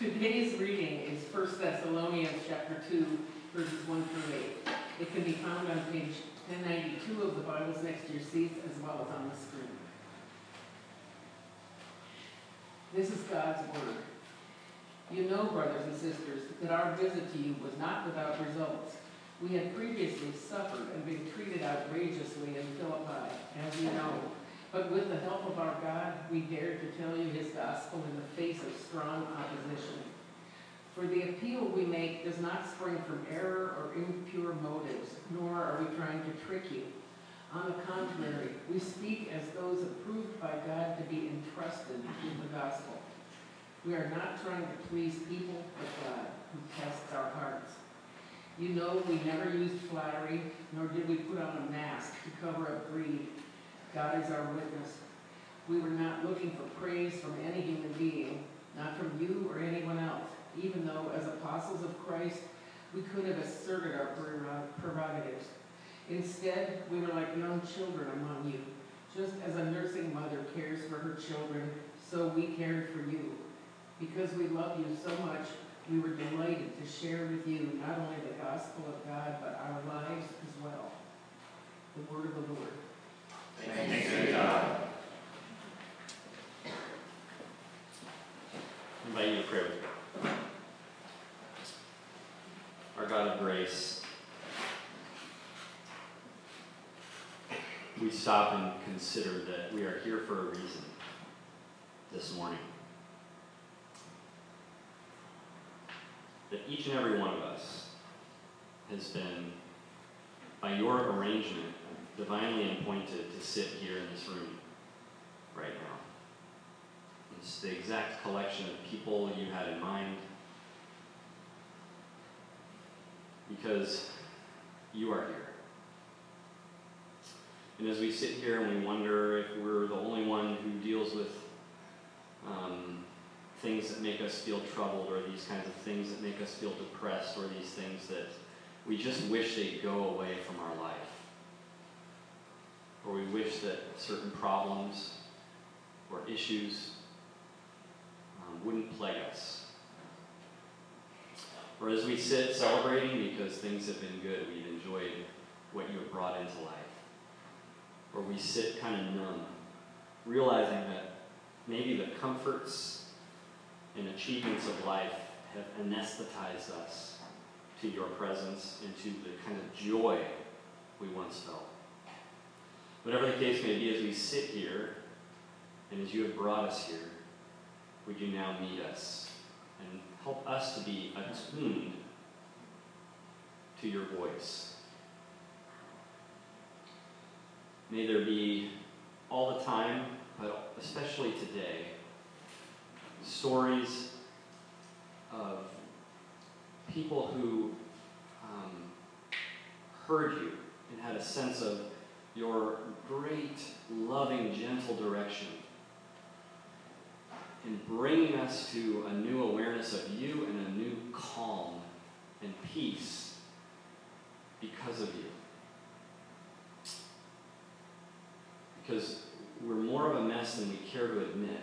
Today's reading is 1 Thessalonians chapter 2, verses 1 through 8. It can be found on page 1092 of the Bibles next to your seats as well as on the screen. This is God's Word. You know, brothers and sisters, that our visit to you was not without results. We had previously suffered and been treated outrageously in Philippi, as you know. But with the help of our God, we dare to tell you his gospel in the face of strong opposition. For the appeal we make does not spring from error or impure motives, nor are we trying to trick you. On the contrary, we speak as those approved by God to be entrusted with the gospel. We are not trying to please people, but God, who tests our hearts. You know we never used flattery, nor did we put on a mask to cover up greed. God is our witness. We were not looking for praise from any human being, not from you or anyone else, even though as apostles of Christ, we could have asserted our prerogatives. Instead, we were like young children among you. Just as a nursing mother cares for her children, so we cared for you. Because we love you so much, we were delighted to share with you not only the gospel of God, but our lives as well. The word of the Lord. Thanks be to God. Invite you to pray with me. Our God of grace, we stop and consider that we are here for a reason this morning. That each and every one of us has been, by your arrangement, divinely appointed to sit here in this room right now. It's the exact collection of people you had in mind because you are here. And as we sit here and we wonder if we're the only one who deals with um, things that make us feel troubled, or these kinds of things that make us feel depressed, or these things that we just wish they'd go away from our life or we wish that certain problems or issues um, wouldn't plague us. Or as we sit celebrating because things have been good, we've enjoyed what you have brought into life. Or we sit kind of numb, realizing that maybe the comforts and achievements of life have anesthetized us to your presence and to the kind of joy we once felt. Whatever the case may be, as we sit here, and as you have brought us here, would you now meet us and help us to be attuned to your voice? May there be all the time, but especially today, stories of people who um, heard you and had a sense of your great, loving, gentle direction in bringing us to a new awareness of you and a new calm and peace because of you. Because we're more of a mess than we care to admit,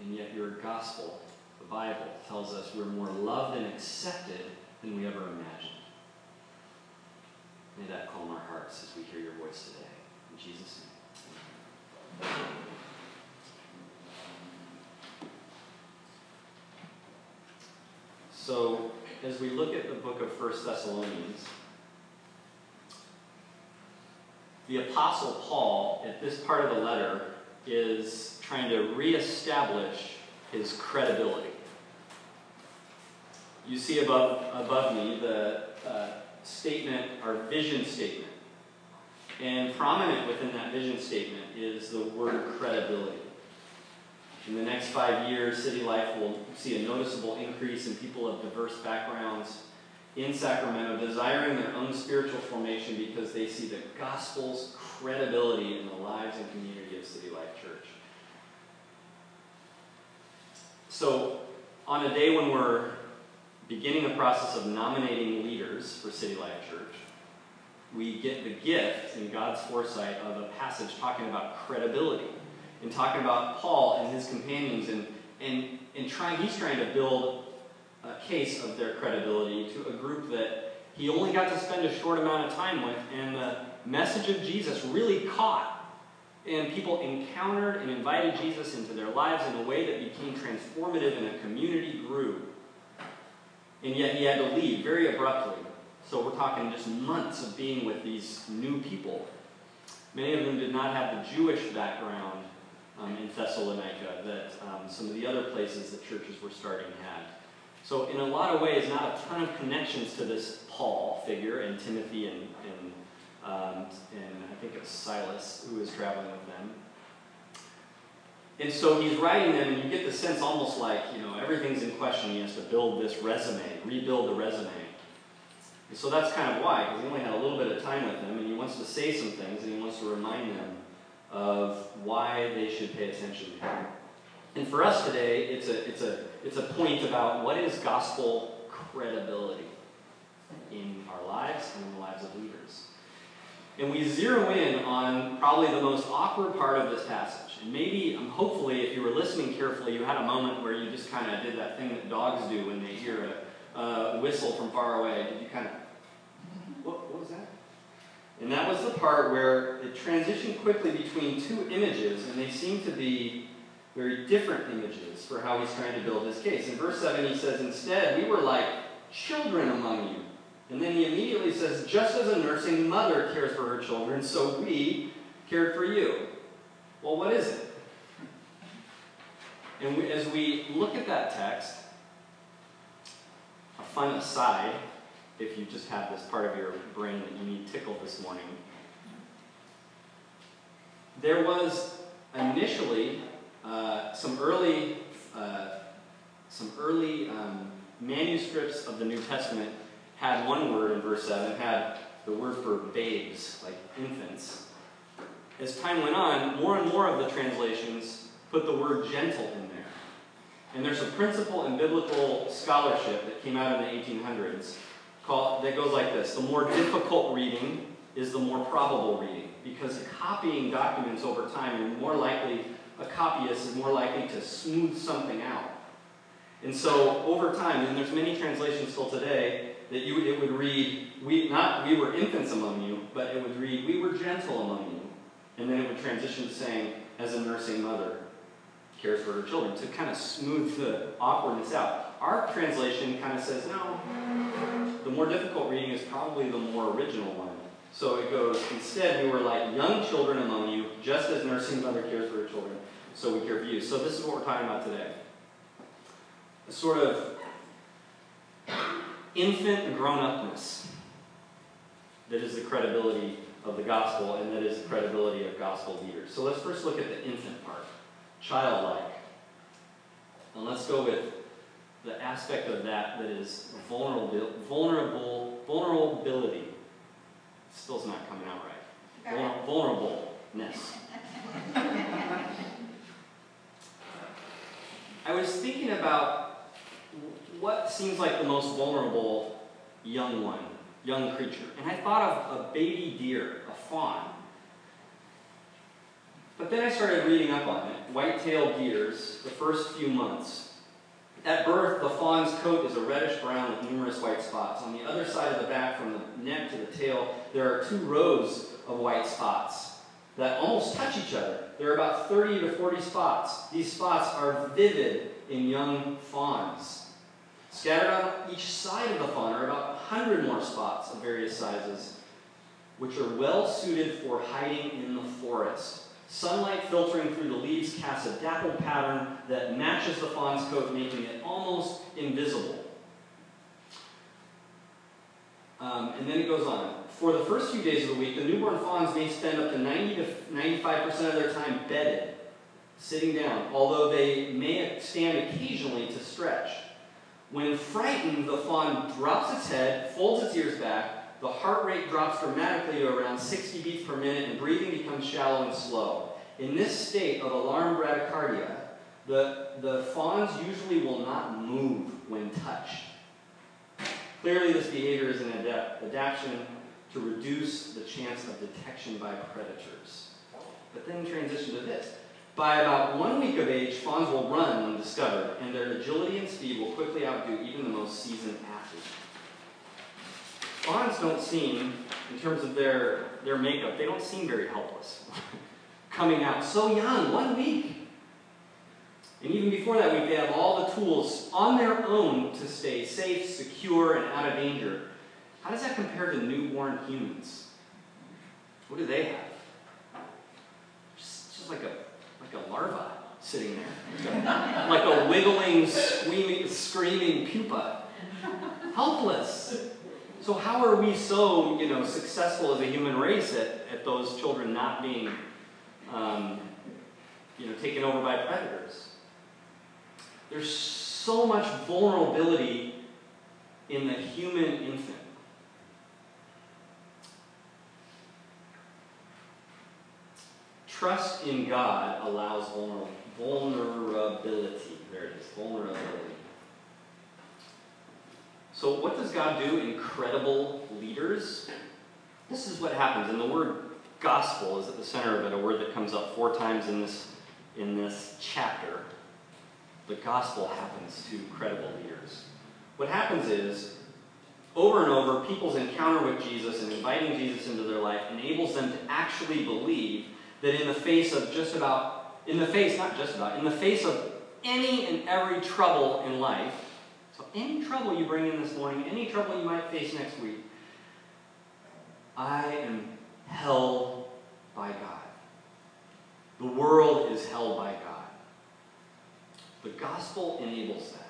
and yet your gospel, the Bible, tells us we're more loved and accepted than we ever imagined. May that calm our hearts as we hear your voice today. In Jesus' name. So, as we look at the book of First Thessalonians, the Apostle Paul, at this part of the letter, is trying to reestablish his credibility. You see above, above me the uh, statement, our vision statement. And prominent within that vision statement is the word credibility. In the next five years, City Life will see a noticeable increase in people of diverse backgrounds in Sacramento desiring their own spiritual formation because they see the gospel's credibility in the lives and community of City Life Church. So, on a day when we're beginning the process of nominating leaders for City Life Church, we get the gift in God's foresight of a passage talking about credibility and talking about Paul and his companions and, and, and trying, he's trying to build a case of their credibility to a group that he only got to spend a short amount of time with, and the message of Jesus really caught. And people encountered and invited Jesus into their lives in a way that became transformative and a community grew. And yet he had to leave very abruptly. So we're talking just months of being with these new people. Many of them did not have the Jewish background um, in Thessalonica that um, some of the other places that churches were starting had. So, in a lot of ways, not a ton of connections to this Paul figure and Timothy and, and, um, and I think it's Silas who was traveling with them. And so he's writing them, and you get the sense almost like, you know, everything's in question. He has to build this resume, rebuild the resume. And so that's kind of why, because he only had a little bit of time with them, and he wants to say some things, and he wants to remind them of why they should pay attention to him. And for us today, it's a, it's a, it's a point about what is gospel credibility in our lives and in the lives of leaders. And we zero in on probably the most awkward part of this passage. And maybe, um, hopefully, if you were listening carefully, you had a moment where you just kind of did that thing that dogs do when they hear a whistle from far away. Did you kind of, what, what was that? And that was the part where it transitioned quickly between two images, and they seem to be very different images for how he's trying to build his case. In verse 7, he says, Instead, we were like children among you. And then he immediately says, Just as a nursing mother cares for her children, so we cared for you. Well, what is it? And we, as we look at that text, a fun aside, if you just have this part of your brain that you need tickled this morning, there was initially uh, some early, uh, some early um, manuscripts of the New Testament had one word in verse 7, had the word for babes, like infants. As time went on, more and more of the translations put the word gentle in there. And there's a principle in biblical scholarship that came out in the 1800s called, that goes like this The more difficult reading is the more probable reading. Because copying documents over time, you're more likely a copyist is more likely to smooth something out. And so over time, and there's many translations still today, that you it would read, we not we were infants among you, but it would read, we were gentle among you. And then it would transition to saying, as a nursing mother cares for her children, to kind of smooth the awkwardness out. Our translation kind of says, no, more difficult reading is probably the more original one. So it goes, instead, we were like young children among you, just as nursing mother cares for her children, so we care for you. So this is what we're talking about today. A sort of infant grown upness that is the credibility of the gospel and that is the credibility of gospel leaders. So let's first look at the infant part childlike. And let's go with the aspect of that that is vulnerable, vulnerable, vulnerability. Still's not coming out right. vulnerableness. I was thinking about what seems like the most vulnerable young one, young creature. And I thought of a baby deer, a fawn. But then I started reading up on it. White-tailed deers, the first few months. At birth, the fawn's coat is a reddish brown with numerous white spots. On the other side of the back, from the neck to the tail, there are two rows of white spots that almost touch each other. There are about 30 to 40 spots. These spots are vivid in young fawns. Scattered on each side of the fawn are about 100 more spots of various sizes, which are well suited for hiding in the forest. Sunlight filtering through the leaves casts a dappled pattern that matches the fawn's coat, making it almost invisible. Um, and then it goes on. For the first few days of the week, the newborn fawns may spend up to 90 to 95% of their time bedded, sitting down, although they may stand occasionally to stretch. When frightened, the fawn drops its head, folds its ears back, the heart rate drops dramatically to around 60 beats per minute, and breathing becomes shallow and slow. In this state of alarm bradycardia, the, the fawns usually will not move when touched. Clearly, this behavior is an adapt, adaptation to reduce the chance of detection by predators. But then transition to this. By about one week of age, fawns will run when discovered, and their agility and speed will quickly outdo even the most seasoned Fawns don't seem, in terms of their, their makeup, they don't seem very helpless. Coming out so young, one week. And even before that week, they have all the tools on their own to stay safe, secure, and out of danger. How does that compare to newborn humans? What do they have? Just, just like a like a larva sitting there, like a wiggling, screaming, screaming pupa, helpless. So how are we so you know successful as a human race at, at those children not being um, you know taken over by predators? There's so much vulnerability in the human infant. Trust in God allows vulnerability. There it is, vulnerability. So, what does God do? Incredible leaders. This is what happens, and the word gospel is at the center of it, a word that comes up four times in this in this chapter. The gospel happens to credible leaders. What happens is, over and over, people's encounter with Jesus and inviting Jesus into their life enables them to actually believe that in the face of just about, in the face, not just about, in the face of any and every trouble in life, so any trouble you bring in this morning, any trouble you might face next week, I am held by God. The world is held by God. The gospel enables that.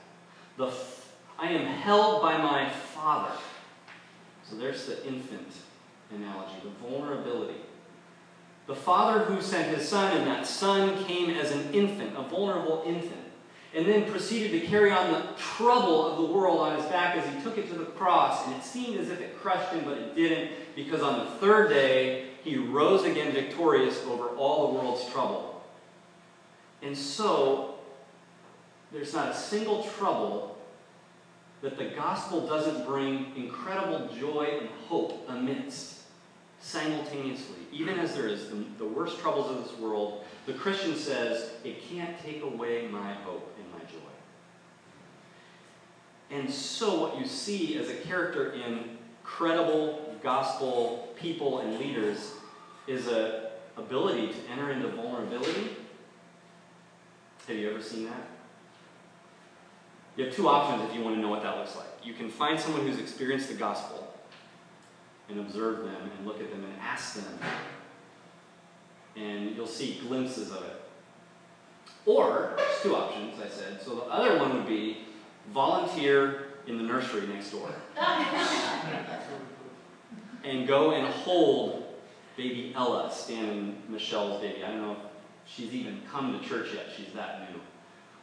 The f- I am held by my Father. So there's the infant analogy, the vulnerability. The Father who sent his Son, and that Son came as an infant, a vulnerable infant, and then proceeded to carry on the trouble of the world on his back as he took it to the cross, and it seemed as if it crushed him, but it didn't, because on the third day, he rose again victorious over all the world's trouble. And so, there's not a single trouble that the gospel doesn't bring incredible joy and hope amidst simultaneously. Even as there is the, the worst troubles of this world, the Christian says, it can't take away my hope and my joy. And so, what you see as a character in credible gospel people and leaders is a ability to enter into vulnerability. Have you ever seen that? You have two options if you want to know what that looks like. You can find someone who's experienced the gospel and observe them and look at them and ask them. And you'll see glimpses of it. Or, there's two options, I said. So the other one would be volunteer in the nursery next door. and go and hold baby Ella standing Michelle's baby. I don't know if she's even come to church yet, she's that new.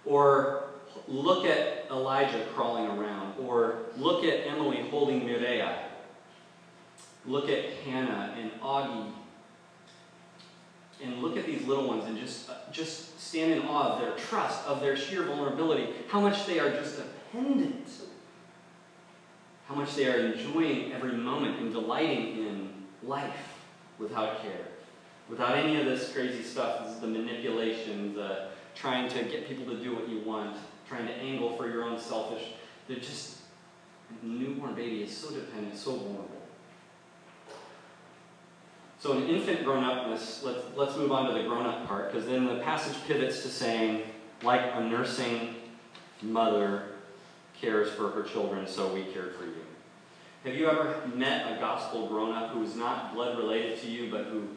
Or look at Elijah crawling around. Or look at Emily holding Mireia. Look at Hannah and Augie. And look at these little ones and just, just stand in awe of their trust, of their sheer vulnerability, how much they are just dependent, how much they are enjoying every moment and delighting in life without care, without any of this crazy stuff. This is the manipulation, the trying to get people to do what you want, trying to angle for your own selfish. They're just, newborn baby is so dependent, so vulnerable. So an infant grown upness, let's, let's move on to the grown up part, because then the passage pivots to saying, like a nursing mother cares for her children, so we care for you. Have you ever met a gospel grown up who was not blood related to you, but who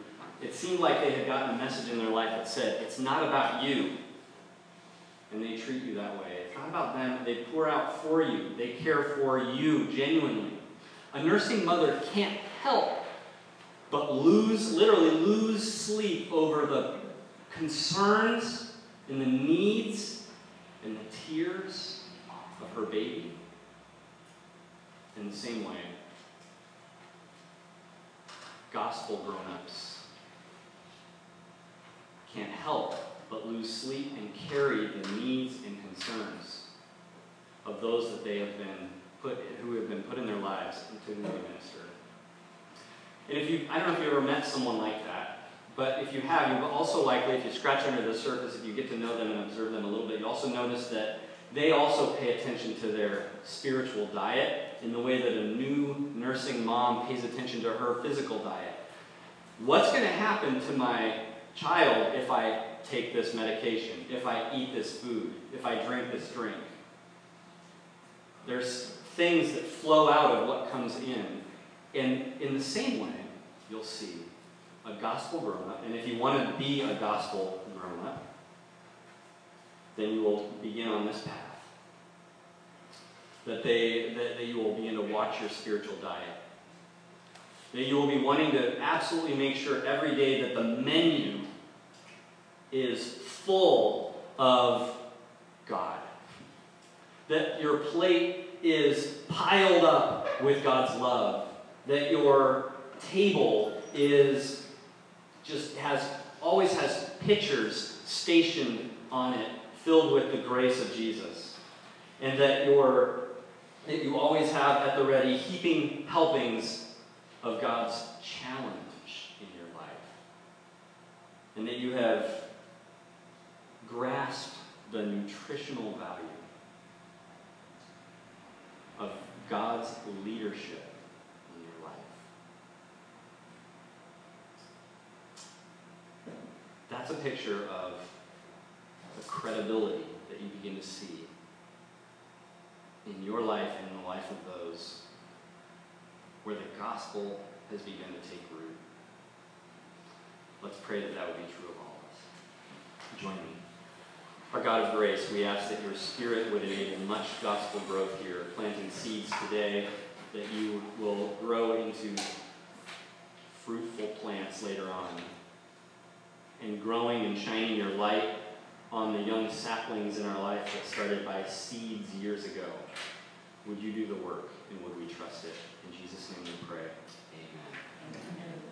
it seemed like they had gotten a message in their life that said, it's not about you. And they treat you that way. It's not about them. They pour out for you. They care for you genuinely. A nursing mother can't help but lose, literally lose sleep over the concerns and the needs and the tears of her baby. In the same way, gospel grown ups can't help but lose sleep and carry the needs and concerns of those that they have been put, who have been put in their lives to they minister. And if you, I don't know if you ever met someone like that, But if you have, you've also likely, if you scratch under the surface, if you get to know them and observe them a little bit, you also notice that they also pay attention to their spiritual diet in the way that a new nursing mom pays attention to her physical diet. What's going to happen to my child if I take this medication, if I eat this food, if I drink this drink? There's things that flow out of what comes in. And in the same way, you'll see a gospel grown up. And if you want to be a gospel grown up, then you will begin on this path. That, they, that, that you will begin to watch your spiritual diet. That you will be wanting to absolutely make sure every day that the menu is full of God. That your plate is piled up with God's love. That your table is just has always has pictures stationed on it filled with the grace of Jesus. And that your that you always have at the ready heaping helpings of God's challenge in your life. And that you have grasped the nutritional value of God's leadership in your life. That's a picture of the credibility that you begin to see in your life and in the life of those where the gospel has begun to take root. Let's pray that that would be true of all of us. Join me. Our God of grace, we ask that your Spirit would enable much gospel growth here, planting seeds today that you will grow into fruitful plants later on, and growing and shining your light on the young saplings in our life that started by seeds years ago. Would you do the work and would we trust it? In Jesus' name we pray. Amen. Amen.